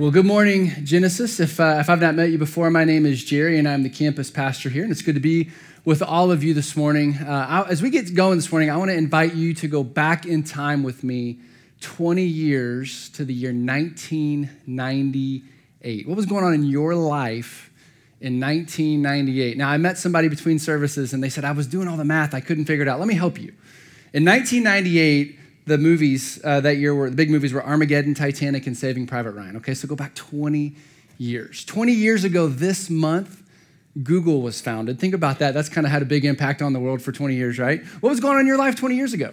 Well, good morning, Genesis. If, uh, if I've not met you before, my name is Jerry, and I'm the campus pastor here, and it's good to be with all of you this morning. Uh, as we get going this morning, I want to invite you to go back in time with me 20 years to the year 1998. What was going on in your life in 1998? Now, I met somebody between services, and they said, I was doing all the math, I couldn't figure it out. Let me help you. In 1998, the movies uh, that year were the big movies were Armageddon, Titanic, and Saving Private Ryan. Okay, so go back 20 years. 20 years ago this month, Google was founded. Think about that. That's kind of had a big impact on the world for 20 years, right? What was going on in your life 20 years ago?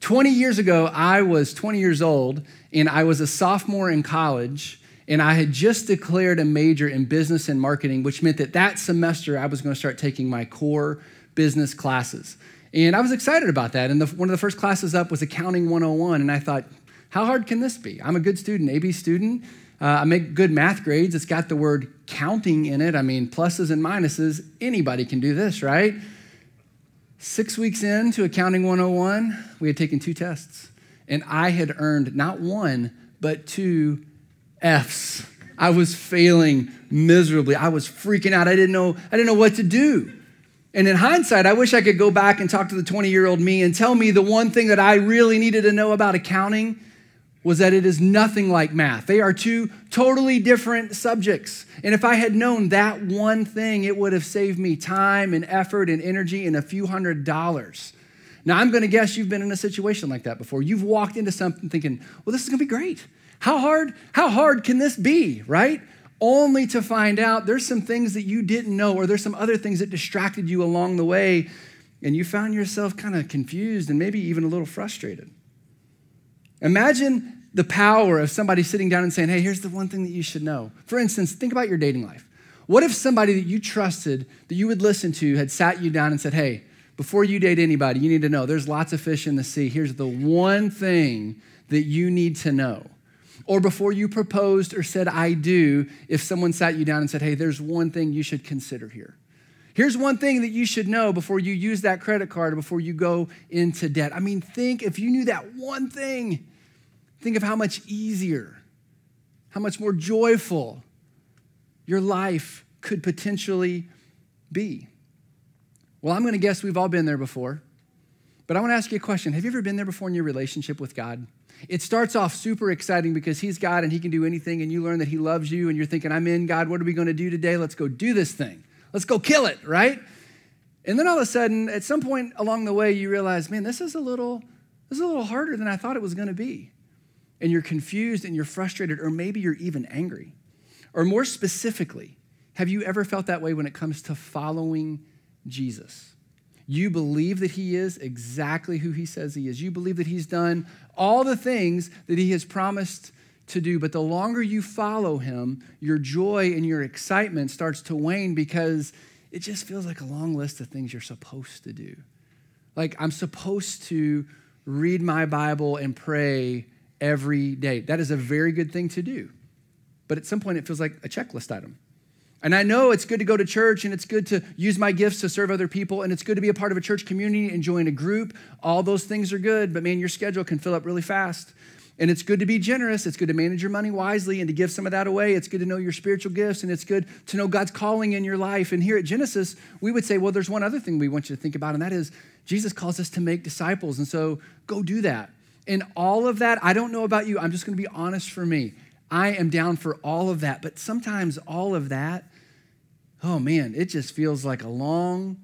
20 years ago, I was 20 years old and I was a sophomore in college and I had just declared a major in business and marketing, which meant that that semester I was going to start taking my core business classes. And I was excited about that. And the, one of the first classes up was Accounting 101. And I thought, how hard can this be? I'm a good student, AB student. Uh, I make good math grades. It's got the word counting in it. I mean, pluses and minuses. Anybody can do this, right? Six weeks into Accounting 101, we had taken two tests. And I had earned not one, but two F's. I was failing miserably. I was freaking out. I didn't know, I didn't know what to do. And in hindsight, I wish I could go back and talk to the 20 year old me and tell me the one thing that I really needed to know about accounting was that it is nothing like math. They are two totally different subjects. And if I had known that one thing, it would have saved me time and effort and energy and a few hundred dollars. Now, I'm going to guess you've been in a situation like that before. You've walked into something thinking, well, this is going to be great. How hard, how hard can this be, right? Only to find out there's some things that you didn't know, or there's some other things that distracted you along the way, and you found yourself kind of confused and maybe even a little frustrated. Imagine the power of somebody sitting down and saying, Hey, here's the one thing that you should know. For instance, think about your dating life. What if somebody that you trusted, that you would listen to, had sat you down and said, Hey, before you date anybody, you need to know there's lots of fish in the sea. Here's the one thing that you need to know or before you proposed or said, I do, if someone sat you down and said, hey, there's one thing you should consider here. Here's one thing that you should know before you use that credit card or before you go into debt. I mean, think if you knew that one thing, think of how much easier, how much more joyful your life could potentially be. Well, I'm going to guess we've all been there before. But I want to ask you a question Have you ever been there before in your relationship with God? It starts off super exciting because he's God and he can do anything, and you learn that he loves you, and you're thinking, I'm in, God, what are we going to do today? Let's go do this thing. Let's go kill it, right? And then all of a sudden, at some point along the way, you realize, man, this is a little, this is a little harder than I thought it was going to be. And you're confused and you're frustrated, or maybe you're even angry. Or more specifically, have you ever felt that way when it comes to following Jesus? You believe that he is exactly who he says he is. You believe that he's done all the things that he has promised to do. But the longer you follow him, your joy and your excitement starts to wane because it just feels like a long list of things you're supposed to do. Like, I'm supposed to read my Bible and pray every day. That is a very good thing to do. But at some point, it feels like a checklist item. And I know it's good to go to church and it's good to use my gifts to serve other people and it's good to be a part of a church community and join a group. All those things are good, but man, your schedule can fill up really fast. And it's good to be generous. It's good to manage your money wisely and to give some of that away. It's good to know your spiritual gifts and it's good to know God's calling in your life. And here at Genesis, we would say, well, there's one other thing we want you to think about, and that is Jesus calls us to make disciples. And so go do that. And all of that, I don't know about you. I'm just going to be honest for me. I am down for all of that. But sometimes all of that oh man, it just feels like a long,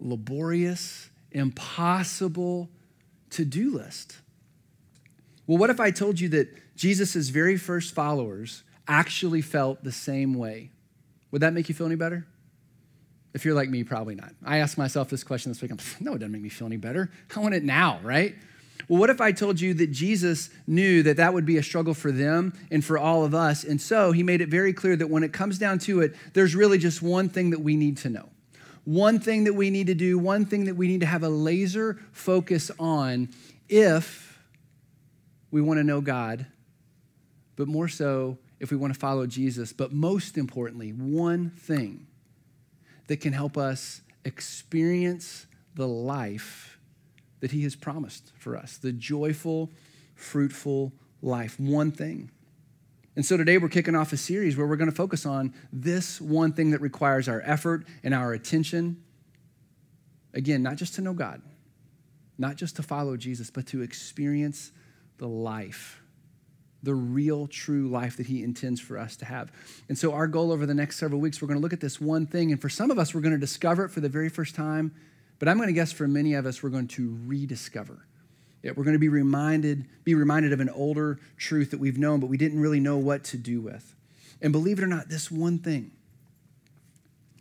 laborious, impossible to do list. Well, what if I told you that Jesus' very first followers actually felt the same way? Would that make you feel any better? If you're like me, probably not. I asked myself this question this week. I'm, no, it doesn't make me feel any better. I want it now, right? Well, what if I told you that Jesus knew that that would be a struggle for them and for all of us? And so he made it very clear that when it comes down to it, there's really just one thing that we need to know. One thing that we need to do, one thing that we need to have a laser focus on if we want to know God, but more so if we want to follow Jesus. But most importantly, one thing that can help us experience the life that He has promised for us the joyful, fruitful life. One thing. And so today we're kicking off a series where we're going to focus on this one thing that requires our effort and our attention. Again, not just to know God, not just to follow Jesus, but to experience the life, the real, true life that He intends for us to have. And so, our goal over the next several weeks, we're going to look at this one thing. And for some of us, we're going to discover it for the very first time. But I'm going to guess for many of us, we're going to rediscover yeah, we're going to be reminded, be reminded of an older truth that we've known, but we didn't really know what to do with. And believe it or not, this one thing,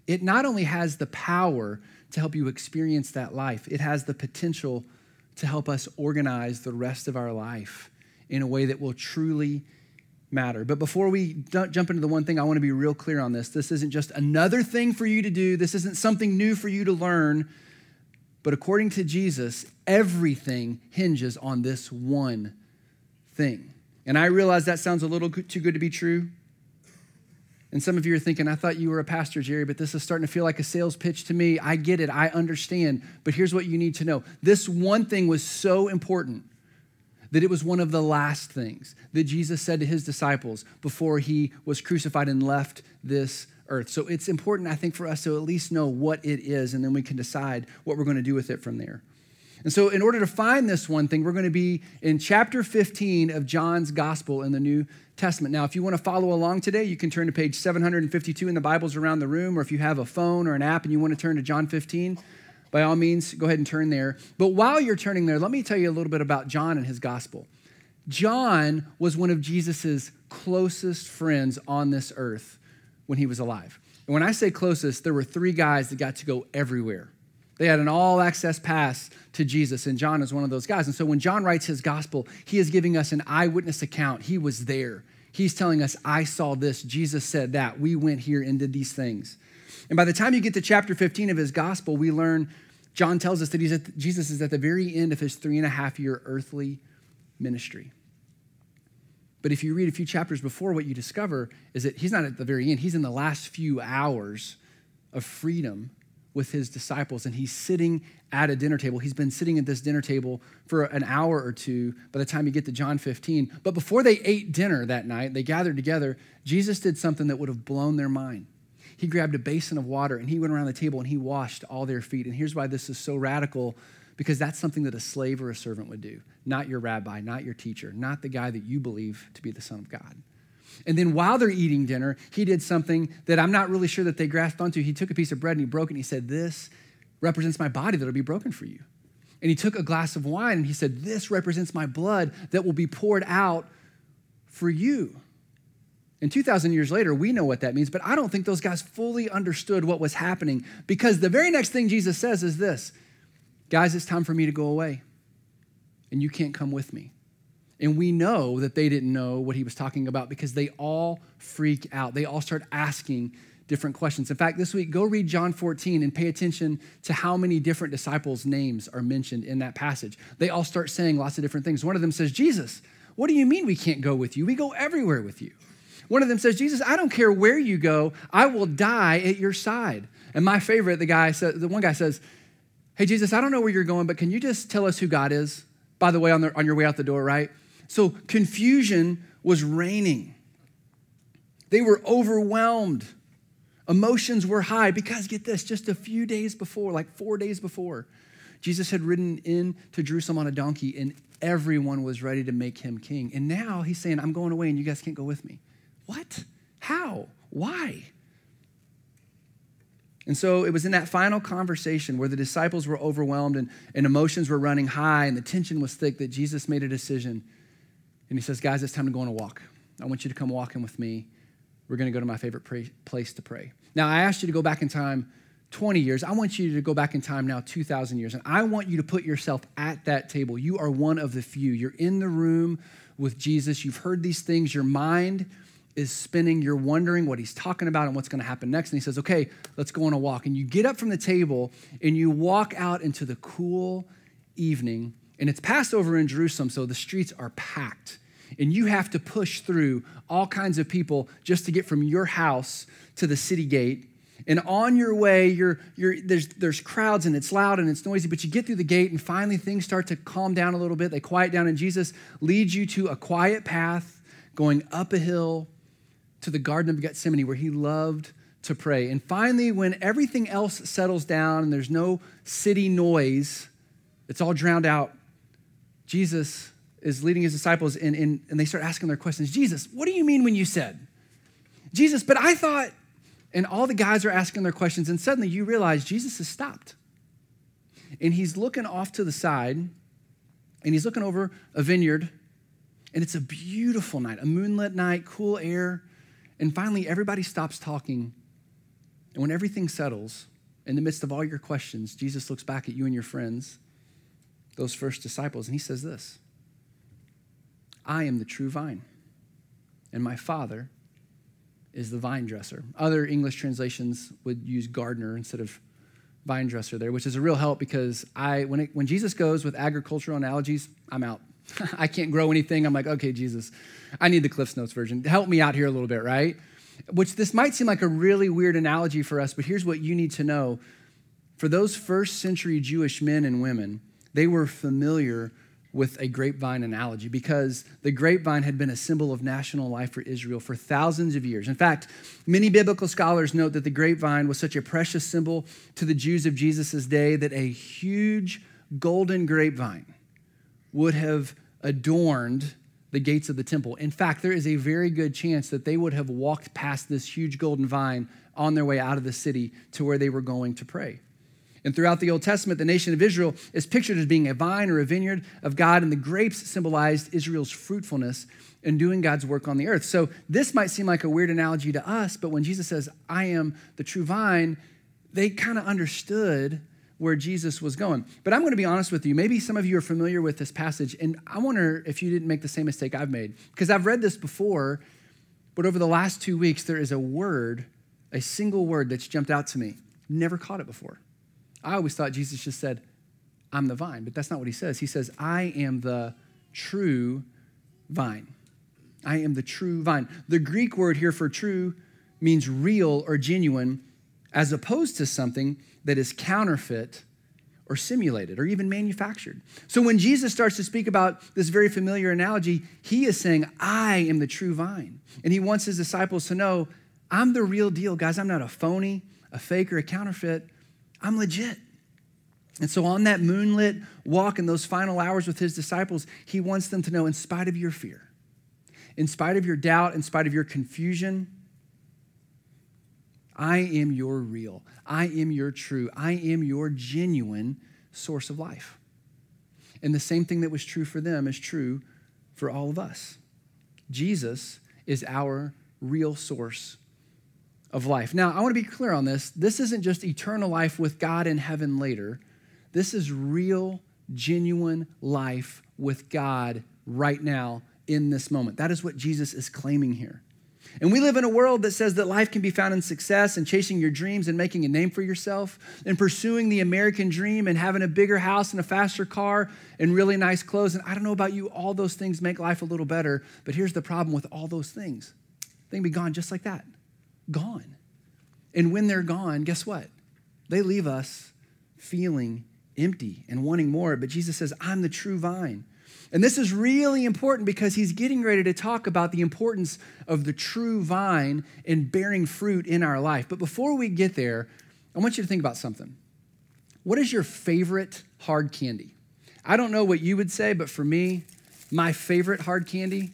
it not only has the power to help you experience that life, it has the potential to help us organize the rest of our life in a way that will truly matter. But before we jump into the one thing, I want to be real clear on this. This isn't just another thing for you to do, this isn't something new for you to learn. But according to Jesus, everything hinges on this one thing. And I realize that sounds a little too good to be true. And some of you are thinking, I thought you were a pastor, Jerry, but this is starting to feel like a sales pitch to me. I get it, I understand. But here's what you need to know this one thing was so important that it was one of the last things that Jesus said to his disciples before he was crucified and left this earth. So it's important, I think, for us to at least know what it is, and then we can decide what we're going to do with it from there. And so, in order to find this one thing, we're going to be in chapter 15 of John's Gospel in the New Testament. Now, if you want to follow along today, you can turn to page 752 in the Bibles around the room, or if you have a phone or an app and you want to turn to John 15, by all means, go ahead and turn there. But while you're turning there, let me tell you a little bit about John and his gospel. John was one of Jesus's closest friends on this earth when he was alive. And when I say closest, there were three guys that got to go everywhere. They had an all access pass to Jesus, and John is one of those guys. And so when John writes his gospel, he is giving us an eyewitness account. He was there. He's telling us, I saw this. Jesus said that. We went here and did these things. And by the time you get to chapter 15 of his gospel, we learn, John tells us that he's at, Jesus is at the very end of his three and a half year earthly ministry. But if you read a few chapters before, what you discover is that he's not at the very end, he's in the last few hours of freedom with his disciples, and he's sitting at a dinner table. He's been sitting at this dinner table for an hour or two by the time you get to John 15. But before they ate dinner that night, they gathered together, Jesus did something that would have blown their mind. He grabbed a basin of water and he went around the table and he washed all their feet. And here's why this is so radical because that's something that a slave or a servant would do, not your rabbi, not your teacher, not the guy that you believe to be the Son of God. And then while they're eating dinner, he did something that I'm not really sure that they grasped onto. He took a piece of bread and he broke it and he said, This represents my body that'll be broken for you. And he took a glass of wine and he said, This represents my blood that will be poured out for you. And 2,000 years later, we know what that means, but I don't think those guys fully understood what was happening because the very next thing Jesus says is this Guys, it's time for me to go away, and you can't come with me. And we know that they didn't know what he was talking about because they all freak out. They all start asking different questions. In fact, this week, go read John 14 and pay attention to how many different disciples' names are mentioned in that passage. They all start saying lots of different things. One of them says, Jesus, what do you mean we can't go with you? We go everywhere with you. One of them says, Jesus, I don't care where you go, I will die at your side. And my favorite, the guy said, the one guy says, Hey, Jesus, I don't know where you're going, but can you just tell us who God is? By the way, on, the, on your way out the door, right? So confusion was reigning. They were overwhelmed. Emotions were high because, get this, just a few days before, like four days before, Jesus had ridden in to Jerusalem on a donkey and everyone was ready to make him king. And now he's saying, I'm going away and you guys can't go with me. What? How? Why? And so it was in that final conversation where the disciples were overwhelmed and, and emotions were running high and the tension was thick that Jesus made a decision and he says, Guys, it's time to go on a walk. I want you to come walking with me. We're going to go to my favorite pray- place to pray. Now, I asked you to go back in time 20 years. I want you to go back in time now 2,000 years. And I want you to put yourself at that table. You are one of the few. You're in the room with Jesus. You've heard these things. Your mind is spinning. You're wondering what he's talking about and what's going to happen next. And he says, Okay, let's go on a walk. And you get up from the table and you walk out into the cool evening and it's Passover in Jerusalem, so the streets are packed. And you have to push through all kinds of people just to get from your house to the city gate. And on your way, you're, you're, there's, there's crowds and it's loud and it's noisy, but you get through the gate and finally things start to calm down a little bit. They quiet down, and Jesus leads you to a quiet path going up a hill to the Garden of Gethsemane where he loved to pray. And finally, when everything else settles down and there's no city noise, it's all drowned out, Jesus is leading his disciples and, and, and they start asking their questions Jesus, what do you mean when you said? Jesus, but I thought, and all the guys are asking their questions, and suddenly you realize Jesus has stopped. And he's looking off to the side, and he's looking over a vineyard, and it's a beautiful night, a moonlit night, cool air. And finally, everybody stops talking. And when everything settles, in the midst of all your questions, Jesus looks back at you and your friends, those first disciples, and he says this I am the true vine, and my Father is the vine dresser. Other English translations would use gardener instead of vine dresser there, which is a real help because I, when, it, when Jesus goes with agricultural analogies, I'm out. I can't grow anything. I'm like, okay, Jesus, I need the Cliffs Notes version. Help me out here a little bit, right? Which this might seem like a really weird analogy for us, but here's what you need to know. For those first century Jewish men and women, they were familiar with a grapevine analogy because the grapevine had been a symbol of national life for Israel for thousands of years. In fact, many biblical scholars note that the grapevine was such a precious symbol to the Jews of Jesus' day that a huge golden grapevine would have adorned the gates of the temple. In fact, there is a very good chance that they would have walked past this huge golden vine on their way out of the city to where they were going to pray. And throughout the Old Testament, the nation of Israel is pictured as being a vine or a vineyard of God, and the grapes symbolized Israel's fruitfulness in doing God's work on the earth. So this might seem like a weird analogy to us, but when Jesus says, I am the true vine, they kind of understood where Jesus was going. But I'm going to be honest with you. Maybe some of you are familiar with this passage, and I wonder if you didn't make the same mistake I've made. Because I've read this before, but over the last two weeks, there is a word, a single word that's jumped out to me. Never caught it before. I always thought Jesus just said, I'm the vine, but that's not what he says. He says, I am the true vine. I am the true vine. The Greek word here for true means real or genuine, as opposed to something that is counterfeit or simulated or even manufactured. So when Jesus starts to speak about this very familiar analogy, he is saying, I am the true vine. And he wants his disciples to know, I'm the real deal, guys. I'm not a phony, a fake, or a counterfeit. I'm legit. And so, on that moonlit walk in those final hours with his disciples, he wants them to know, in spite of your fear, in spite of your doubt, in spite of your confusion, I am your real, I am your true, I am your genuine source of life. And the same thing that was true for them is true for all of us. Jesus is our real source of life. Now, I want to be clear on this. This isn't just eternal life with God in heaven later. This is real, genuine life with God right now in this moment. That is what Jesus is claiming here. And we live in a world that says that life can be found in success and chasing your dreams and making a name for yourself and pursuing the American dream and having a bigger house and a faster car and really nice clothes. And I don't know about you, all those things make life a little better. But here's the problem with all those things they can be gone just like that gone. And when they're gone, guess what? They leave us feeling empty and wanting more. But Jesus says, I'm the true vine. And this is really important because he's getting ready to talk about the importance of the true vine and bearing fruit in our life. But before we get there, I want you to think about something. What is your favorite hard candy? I don't know what you would say, but for me, my favorite hard candy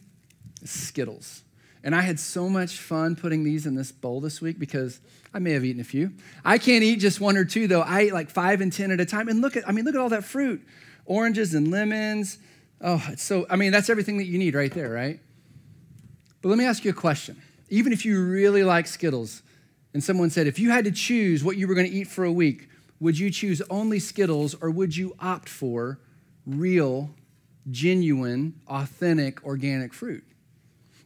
is Skittles. And I had so much fun putting these in this bowl this week because I may have eaten a few. I can't eat just one or two though. I eat like five and 10 at a time. And look at, I mean, look at all that fruit oranges and lemons. Oh, so, I mean, that's everything that you need right there, right? But let me ask you a question. Even if you really like Skittles, and someone said, if you had to choose what you were going to eat for a week, would you choose only Skittles or would you opt for real, genuine, authentic, organic fruit?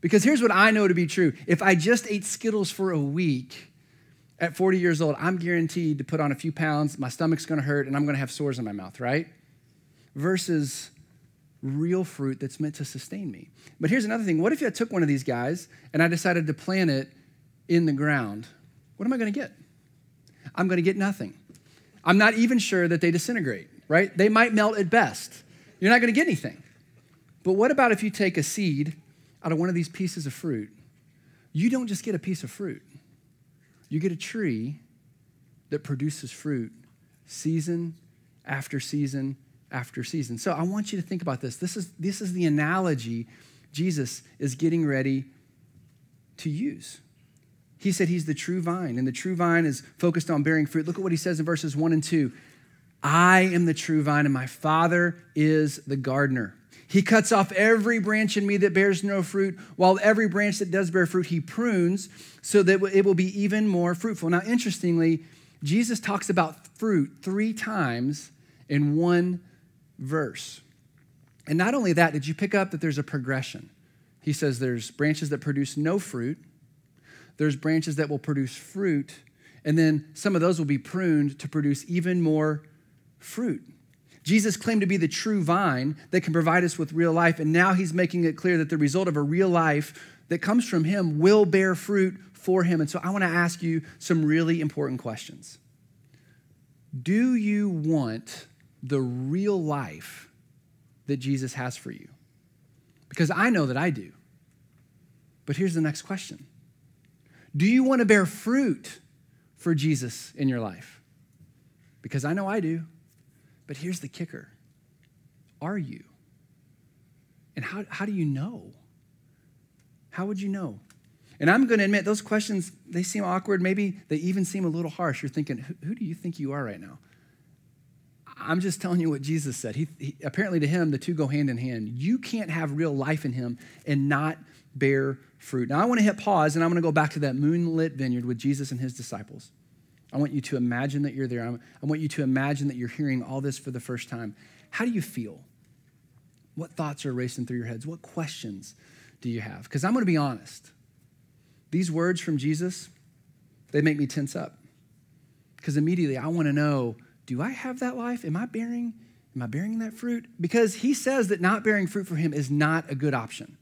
Because here's what I know to be true if I just ate Skittles for a week at 40 years old, I'm guaranteed to put on a few pounds, my stomach's gonna hurt, and I'm gonna have sores in my mouth, right? Versus real fruit that's meant to sustain me. But here's another thing what if I took one of these guys and I decided to plant it in the ground? What am I gonna get? I'm gonna get nothing. I'm not even sure that they disintegrate, right? They might melt at best. You're not gonna get anything. But what about if you take a seed out of one of these pieces of fruit, you don't just get a piece of fruit, you get a tree that produces fruit season after season after season. So I want you to think about this. This is, this is the analogy Jesus is getting ready to use. He said he's the true vine, and the true vine is focused on bearing fruit. Look at what he says in verses one and two I am the true vine, and my Father is the gardener. He cuts off every branch in me that bears no fruit, while every branch that does bear fruit, he prunes so that it will be even more fruitful. Now, interestingly, Jesus talks about fruit three times in one verse. And not only that, did you pick up that there's a progression? He says there's branches that produce no fruit, there's branches that will produce fruit, and then some of those will be pruned to produce even more fruit. Jesus claimed to be the true vine that can provide us with real life, and now he's making it clear that the result of a real life that comes from him will bear fruit for him. And so I want to ask you some really important questions. Do you want the real life that Jesus has for you? Because I know that I do. But here's the next question Do you want to bear fruit for Jesus in your life? Because I know I do. But here's the kicker Are you? And how, how do you know? How would you know? And I'm going to admit, those questions, they seem awkward. Maybe they even seem a little harsh. You're thinking, who, who do you think you are right now? I'm just telling you what Jesus said. He, he, apparently, to him, the two go hand in hand. You can't have real life in him and not bear fruit. Now, I want to hit pause and I'm going to go back to that moonlit vineyard with Jesus and his disciples. I want you to imagine that you're there. I want you to imagine that you're hearing all this for the first time. How do you feel? What thoughts are racing through your heads? What questions do you have? Because I'm going to be honest. These words from Jesus, they make me tense up. Because immediately I want to know do I have that life? Am I bearing? Am I bearing that fruit? Because he says that not bearing fruit for him is not a good option.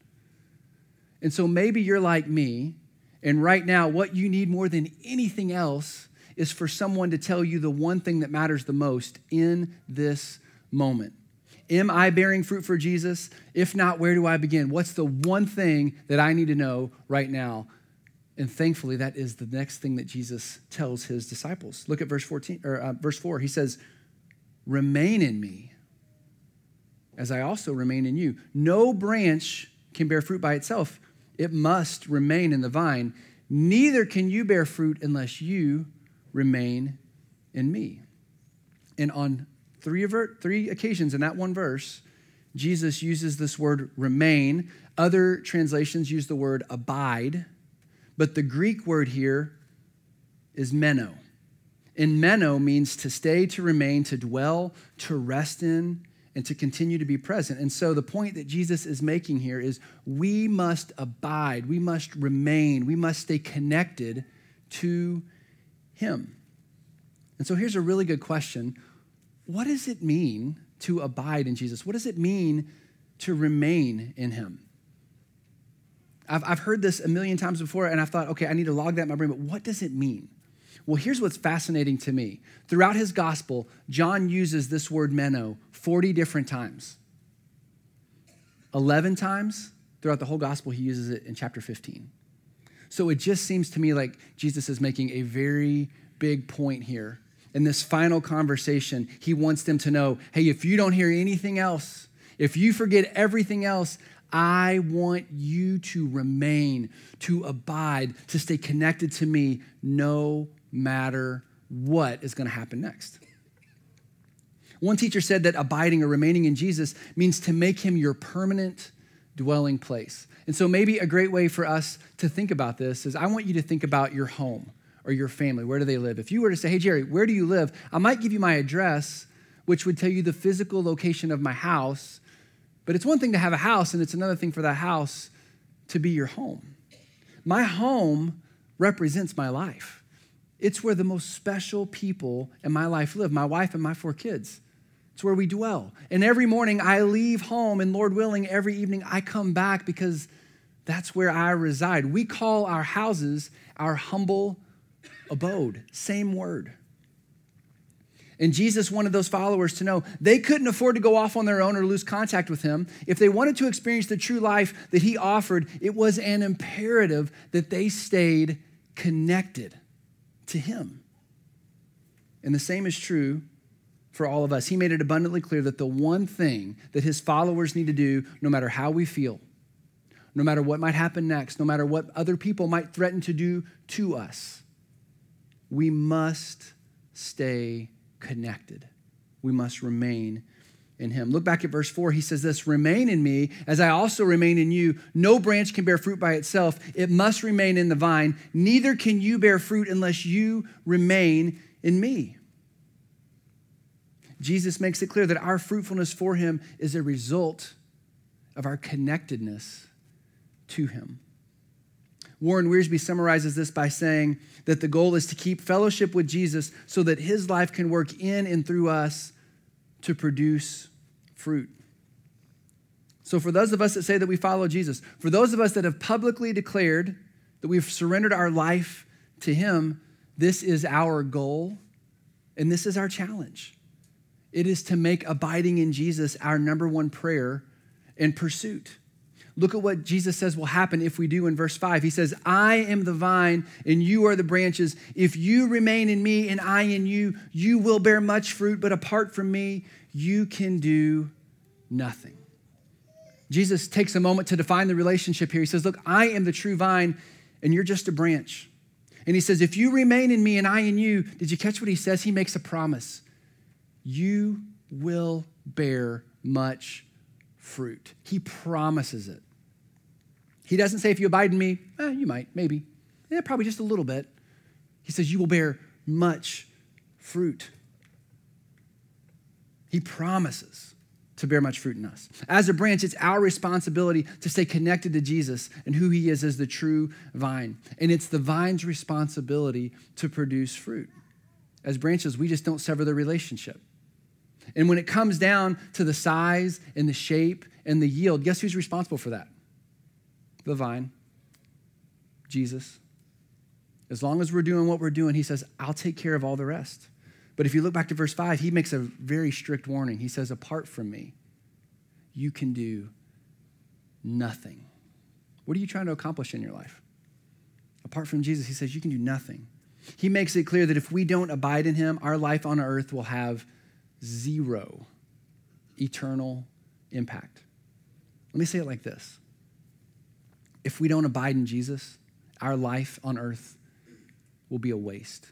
And so maybe you're like me, and right now, what you need more than anything else is for someone to tell you the one thing that matters the most in this moment. Am I bearing fruit for Jesus? If not, where do I begin? What's the one thing that I need to know right now? And thankfully, that is the next thing that Jesus tells his disciples. Look at verse 14 or uh, verse 4. He says, "Remain in me, as I also remain in you. No branch can bear fruit by itself; it must remain in the vine. Neither can you bear fruit unless you remain in me." And on three, three occasions in that one verse, Jesus uses this word remain. Other translations use the word abide but the Greek word here is meno. And meno means to stay, to remain, to dwell, to rest in, and to continue to be present. And so the point that Jesus is making here is we must abide, we must remain, we must stay connected to Him. And so here's a really good question What does it mean to abide in Jesus? What does it mean to remain in Him? I've, I've heard this a million times before, and I've thought, okay, I need to log that in my brain, but what does it mean? Well, here's what's fascinating to me. Throughout his gospel, John uses this word meno 40 different times. 11 times throughout the whole gospel, he uses it in chapter 15. So it just seems to me like Jesus is making a very big point here. In this final conversation, he wants them to know hey, if you don't hear anything else, if you forget everything else, I want you to remain, to abide, to stay connected to me no matter what is going to happen next. One teacher said that abiding or remaining in Jesus means to make him your permanent dwelling place. And so, maybe a great way for us to think about this is I want you to think about your home or your family. Where do they live? If you were to say, Hey, Jerry, where do you live? I might give you my address, which would tell you the physical location of my house but it's one thing to have a house, and it's another thing for that house to be your home. My home represents my life. It's where the most special people in my life live my wife and my four kids. It's where we dwell. And every morning I leave home, and Lord willing, every evening I come back because that's where I reside. We call our houses our humble abode, same word. And Jesus wanted those followers to know they couldn't afford to go off on their own or lose contact with him. If they wanted to experience the true life that he offered, it was an imperative that they stayed connected to him. And the same is true for all of us. He made it abundantly clear that the one thing that his followers need to do, no matter how we feel, no matter what might happen next, no matter what other people might threaten to do to us, we must stay connected. We must remain in him. Look back at verse 4. He says this Remain in me, as I also remain in you. No branch can bear fruit by itself, it must remain in the vine. Neither can you bear fruit unless you remain in me. Jesus makes it clear that our fruitfulness for him is a result of our connectedness to him. Warren Wiersbe summarizes this by saying that the goal is to keep fellowship with Jesus so that his life can work in and through us to produce fruit. So, for those of us that say that we follow Jesus, for those of us that have publicly declared that we've surrendered our life to him, this is our goal and this is our challenge. It is to make abiding in Jesus our number one prayer and pursuit. Look at what Jesus says will happen if we do in verse 5. He says, I am the vine and you are the branches. If you remain in me and I in you, you will bear much fruit, but apart from me, you can do nothing. Jesus takes a moment to define the relationship here. He says, Look, I am the true vine and you're just a branch. And he says, If you remain in me and I in you, did you catch what he says? He makes a promise. You will bear much fruit. He promises it. He doesn't say, if you abide in me, eh, you might, maybe. Yeah, probably just a little bit. He says, you will bear much fruit. He promises to bear much fruit in us. As a branch, it's our responsibility to stay connected to Jesus and who he is as the true vine. And it's the vine's responsibility to produce fruit. As branches, we just don't sever the relationship. And when it comes down to the size and the shape and the yield, guess who's responsible for that? The vine, Jesus. As long as we're doing what we're doing, he says, I'll take care of all the rest. But if you look back to verse 5, he makes a very strict warning. He says, Apart from me, you can do nothing. What are you trying to accomplish in your life? Apart from Jesus, he says, You can do nothing. He makes it clear that if we don't abide in him, our life on earth will have zero eternal impact. Let me say it like this if we don't abide in Jesus, our life on earth will be a waste.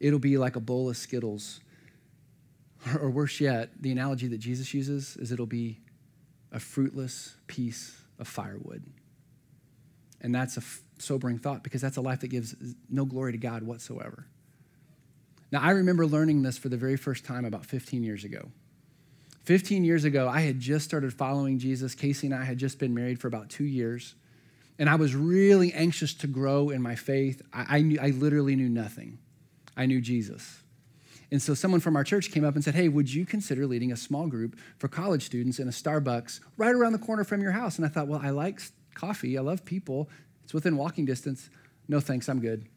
It'll be like a bowl of Skittles. Or worse yet, the analogy that Jesus uses is it'll be a fruitless piece of firewood. And that's a f- sobering thought because that's a life that gives no glory to God whatsoever. Now, I remember learning this for the very first time about 15 years ago. 15 years ago, I had just started following Jesus. Casey and I had just been married for about two years. And I was really anxious to grow in my faith. I, I, knew, I literally knew nothing. I knew Jesus. And so someone from our church came up and said, Hey, would you consider leading a small group for college students in a Starbucks right around the corner from your house? And I thought, Well, I like coffee. I love people. It's within walking distance. No, thanks. I'm good.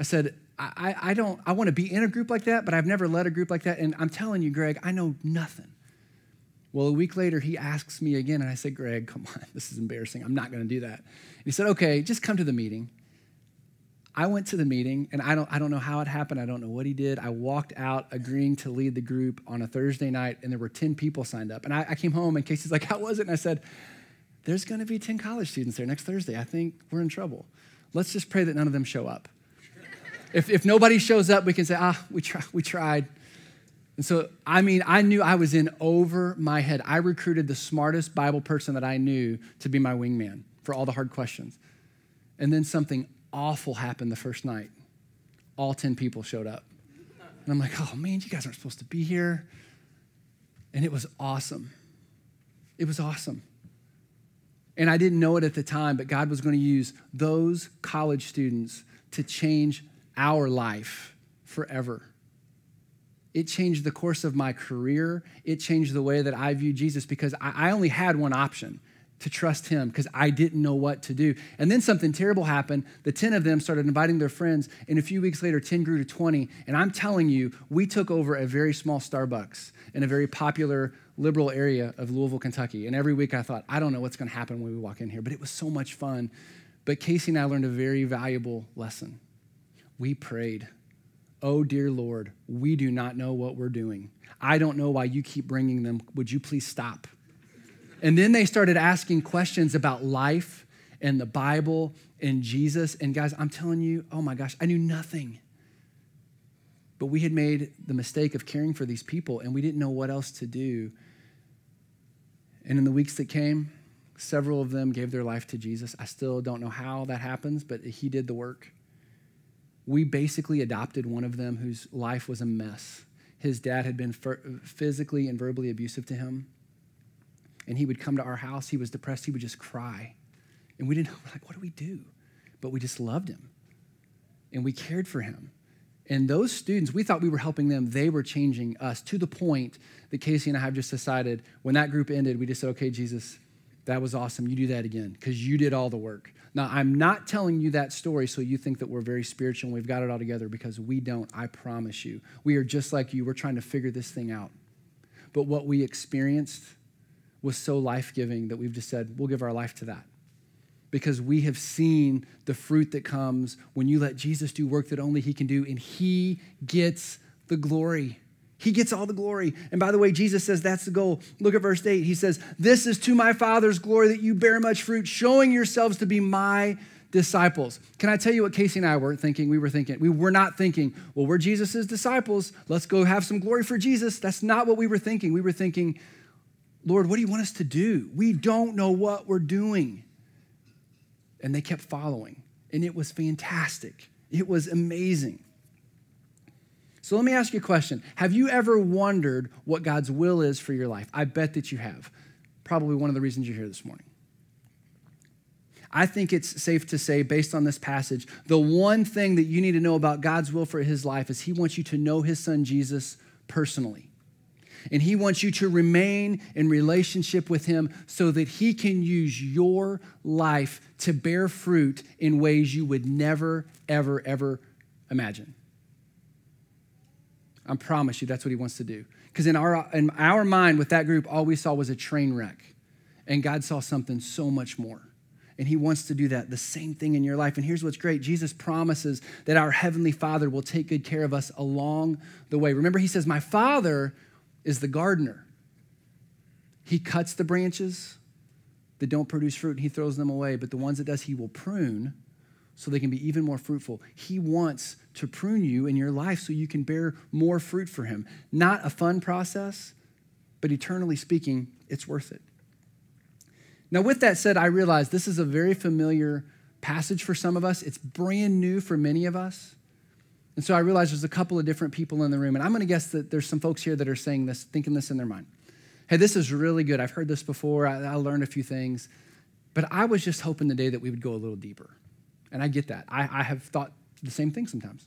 I said, I, I don't, I want to be in a group like that, but I've never led a group like that. And I'm telling you, Greg, I know nothing. Well, a week later, he asks me again, and I said, Greg, come on, this is embarrassing. I'm not going to do that. And he said, okay, just come to the meeting. I went to the meeting, and I don't, I don't know how it happened. I don't know what he did. I walked out agreeing to lead the group on a Thursday night, and there were 10 people signed up. And I, I came home, and Casey's like, how was it? And I said, there's going to be 10 college students there next Thursday. I think we're in trouble. Let's just pray that none of them show up. if, if nobody shows up, we can say, ah, we, try, we tried. And so, I mean, I knew I was in over my head. I recruited the smartest Bible person that I knew to be my wingman for all the hard questions. And then something awful happened the first night. All 10 people showed up. And I'm like, oh man, you guys aren't supposed to be here. And it was awesome. It was awesome. And I didn't know it at the time, but God was going to use those college students to change our life forever. It changed the course of my career. It changed the way that I view Jesus because I, I only had one option to trust him because I didn't know what to do. And then something terrible happened. The 10 of them started inviting their friends, and a few weeks later, 10 grew to 20. And I'm telling you, we took over a very small Starbucks in a very popular liberal area of Louisville, Kentucky. And every week I thought, I don't know what's going to happen when we walk in here, but it was so much fun. But Casey and I learned a very valuable lesson. We prayed, Oh, dear Lord, we do not know what we're doing. I don't know why you keep bringing them. Would you please stop? And then they started asking questions about life and the Bible and Jesus. And guys, I'm telling you, oh my gosh, I knew nothing. But we had made the mistake of caring for these people and we didn't know what else to do. And in the weeks that came, several of them gave their life to Jesus. I still don't know how that happens, but he did the work. We basically adopted one of them whose life was a mess. His dad had been physically and verbally abusive to him and he would come to our house. He was depressed. He would just cry. And we didn't know, like, what do we do? But we just loved him and we cared for him. And those students, we thought we were helping them. They were changing us to the point that Casey and I have just decided when that group ended, we just said, okay, Jesus, that was awesome. You do that again because you did all the work. Now, I'm not telling you that story so you think that we're very spiritual and we've got it all together because we don't. I promise you. We are just like you. We're trying to figure this thing out. But what we experienced was so life giving that we've just said, we'll give our life to that. Because we have seen the fruit that comes when you let Jesus do work that only He can do, and He gets the glory. He gets all the glory. And by the way, Jesus says that's the goal. Look at verse 8. He says, This is to my Father's glory that you bear much fruit, showing yourselves to be my disciples. Can I tell you what Casey and I were thinking? We were thinking, we were not thinking, well, we're Jesus' disciples. Let's go have some glory for Jesus. That's not what we were thinking. We were thinking, Lord, what do you want us to do? We don't know what we're doing. And they kept following, and it was fantastic. It was amazing. So let me ask you a question. Have you ever wondered what God's will is for your life? I bet that you have. Probably one of the reasons you're here this morning. I think it's safe to say, based on this passage, the one thing that you need to know about God's will for his life is he wants you to know his son Jesus personally. And He wants you to remain in relationship with Him so that He can use your life to bear fruit in ways you would never, ever, ever imagine. I promise you that's what He wants to do. Because in our, in our mind, with that group, all we saw was a train wreck. And God saw something so much more. And He wants to do that, the same thing in your life. And here's what's great Jesus promises that our Heavenly Father will take good care of us along the way. Remember, He says, My Father is the gardener. He cuts the branches that don't produce fruit and he throws them away, but the ones that does, he will prune so they can be even more fruitful. He wants to prune you in your life so you can bear more fruit for him. Not a fun process, but eternally speaking, it's worth it. Now, with that said, I realize this is a very familiar passage for some of us. It's brand new for many of us. And so I realize there's a couple of different people in the room, and I'm going to guess that there's some folks here that are saying this, thinking this in their mind. Hey, this is really good. I've heard this before. I, I learned a few things, but I was just hoping today that we would go a little deeper. And I get that. I, I have thought the same thing sometimes.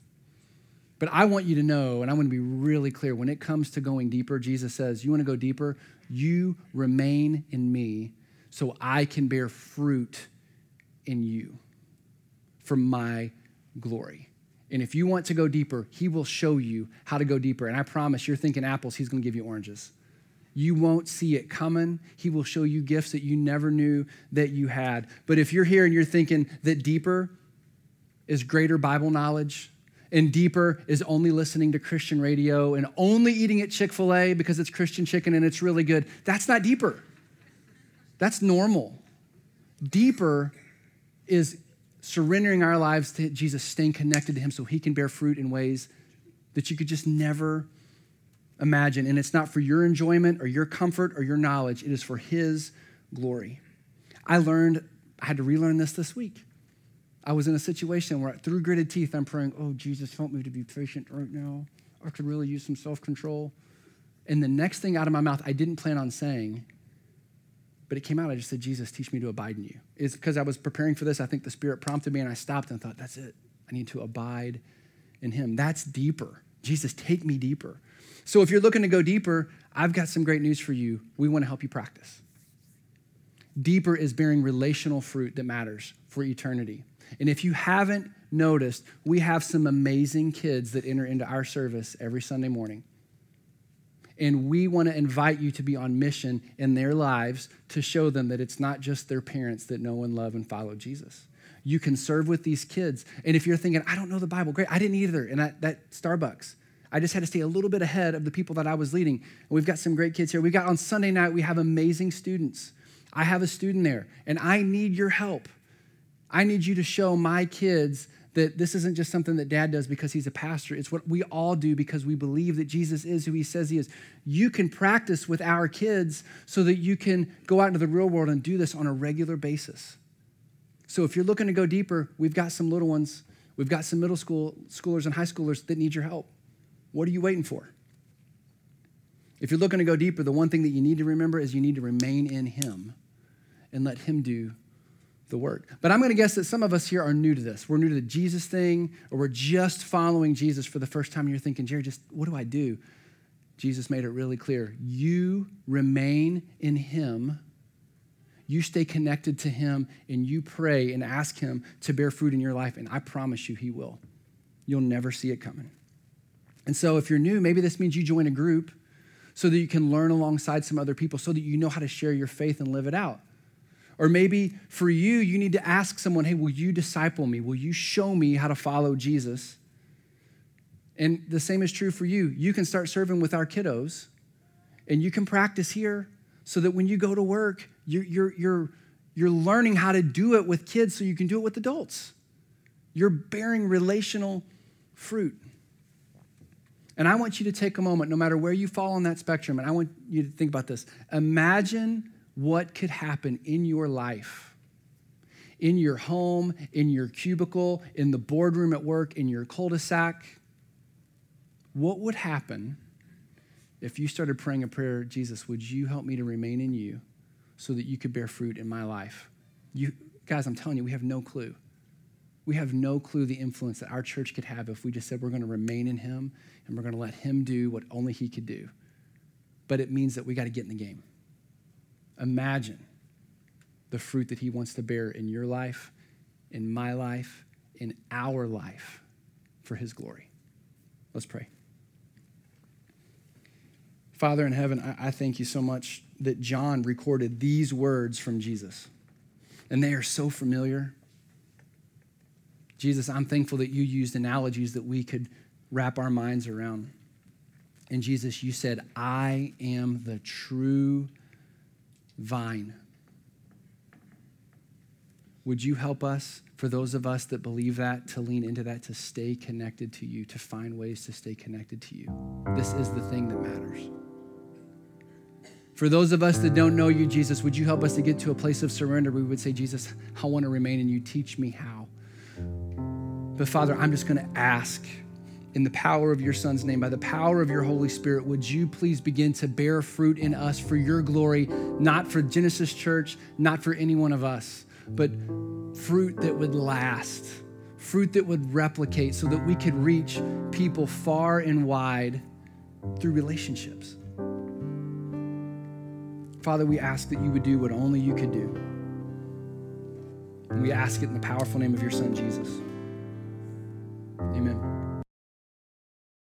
But I want you to know, and I want to be really clear when it comes to going deeper, Jesus says, You want to go deeper? You remain in me so I can bear fruit in you for my glory. And if you want to go deeper, he will show you how to go deeper. And I promise you're thinking apples, he's going to give you oranges. You won't see it coming. He will show you gifts that you never knew that you had. But if you're here and you're thinking that deeper is greater Bible knowledge, and deeper is only listening to Christian radio and only eating at Chick fil A because it's Christian chicken and it's really good, that's not deeper. That's normal. Deeper is surrendering our lives to Jesus, staying connected to Him so He can bear fruit in ways that you could just never imagine. And it's not for your enjoyment or your comfort or your knowledge, it is for His glory. I learned, I had to relearn this this week. I was in a situation where, through gritted teeth, I'm praying, Oh, Jesus, help me to be patient right now. I could really use some self control. And the next thing out of my mouth, I didn't plan on saying, but it came out. I just said, Jesus, teach me to abide in you. It's because I was preparing for this. I think the Spirit prompted me, and I stopped and thought, that's it. I need to abide in Him. That's deeper. Jesus, take me deeper. So if you're looking to go deeper, I've got some great news for you. We want to help you practice. Deeper is bearing relational fruit that matters for eternity. And if you haven't noticed, we have some amazing kids that enter into our service every Sunday morning. And we want to invite you to be on mission in their lives to show them that it's not just their parents that know and love and follow Jesus. You can serve with these kids. And if you're thinking, I don't know the Bible, great, I didn't either. And that, Starbucks, I just had to stay a little bit ahead of the people that I was leading. And we've got some great kids here. We got on Sunday night, we have amazing students. I have a student there, and I need your help. I need you to show my kids that this isn't just something that dad does because he's a pastor. It's what we all do because we believe that Jesus is who he says he is. You can practice with our kids so that you can go out into the real world and do this on a regular basis. So if you're looking to go deeper, we've got some little ones. We've got some middle school schoolers and high schoolers that need your help. What are you waiting for? If you're looking to go deeper, the one thing that you need to remember is you need to remain in him and let him do the work. But I'm going to guess that some of us here are new to this. We're new to the Jesus thing, or we're just following Jesus for the first time. And you're thinking, Jerry, just what do I do? Jesus made it really clear. You remain in Him, you stay connected to Him, and you pray and ask Him to bear fruit in your life. And I promise you, He will. You'll never see it coming. And so, if you're new, maybe this means you join a group so that you can learn alongside some other people, so that you know how to share your faith and live it out. Or maybe for you, you need to ask someone, hey, will you disciple me? Will you show me how to follow Jesus? And the same is true for you. You can start serving with our kiddos, and you can practice here so that when you go to work, you're, you're, you're, you're learning how to do it with kids so you can do it with adults. You're bearing relational fruit. And I want you to take a moment, no matter where you fall on that spectrum, and I want you to think about this. Imagine what could happen in your life, in your home, in your cubicle, in the boardroom at work, in your cul de sac. What would happen if you started praying a prayer, Jesus, would you help me to remain in you so that you could bear fruit in my life? You, guys, I'm telling you, we have no clue. We have no clue the influence that our church could have if we just said we're going to remain in Him and we're going to let Him do what only He could do. But it means that we got to get in the game. Imagine the fruit that He wants to bear in your life, in my life, in our life for His glory. Let's pray. Father in heaven, I, thank you so much that John recorded these words from Jesus. And they are so familiar. Jesus, I'm thankful that you used analogies that we could wrap our minds around. And Jesus, you said, I am the true vine. Would you help us, for those of us that believe that, to lean into that, to stay connected to you, to find ways to stay connected to you? This is the thing that matters. For those of us that don't know you, Jesus, would you help us to get to a place of surrender we would say, Jesus, I want to remain in you. Teach me how. But Father, I'm just going to ask in the power of your Son's name, by the power of your Holy Spirit, would you please begin to bear fruit in us for your glory, not for Genesis Church, not for any one of us, but fruit that would last, fruit that would replicate so that we could reach people far and wide through relationships. Father, we ask that you would do what only you could do. We ask it in the powerful name of your Son, Jesus. Amen.